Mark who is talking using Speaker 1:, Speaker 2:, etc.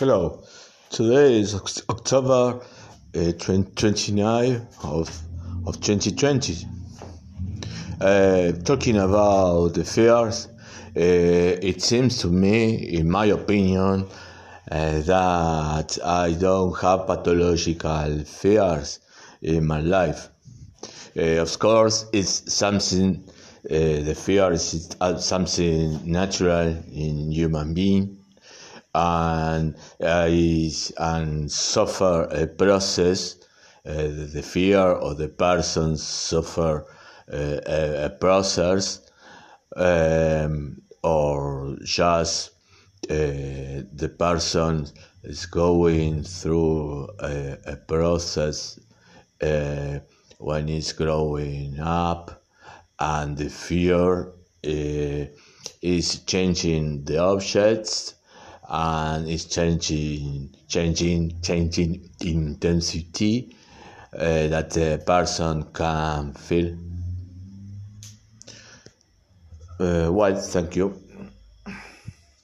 Speaker 1: Hello, today is October uh, 29 of, of 2020. Uh, talking about the fears, uh, it seems to me, in my opinion, uh, that I don't have pathological fears in my life. Uh, of course, it's something, uh, the fear is something natural in human being and uh, and suffer a process, uh, the fear of the person suffer uh, a, a, process, um, or just uh, the person is going through a, a process uh, when it's growing up, and the fear uh, is changing the objects and it's changing, changing, changing intensity uh, that the person can feel. Uh, well, thank you.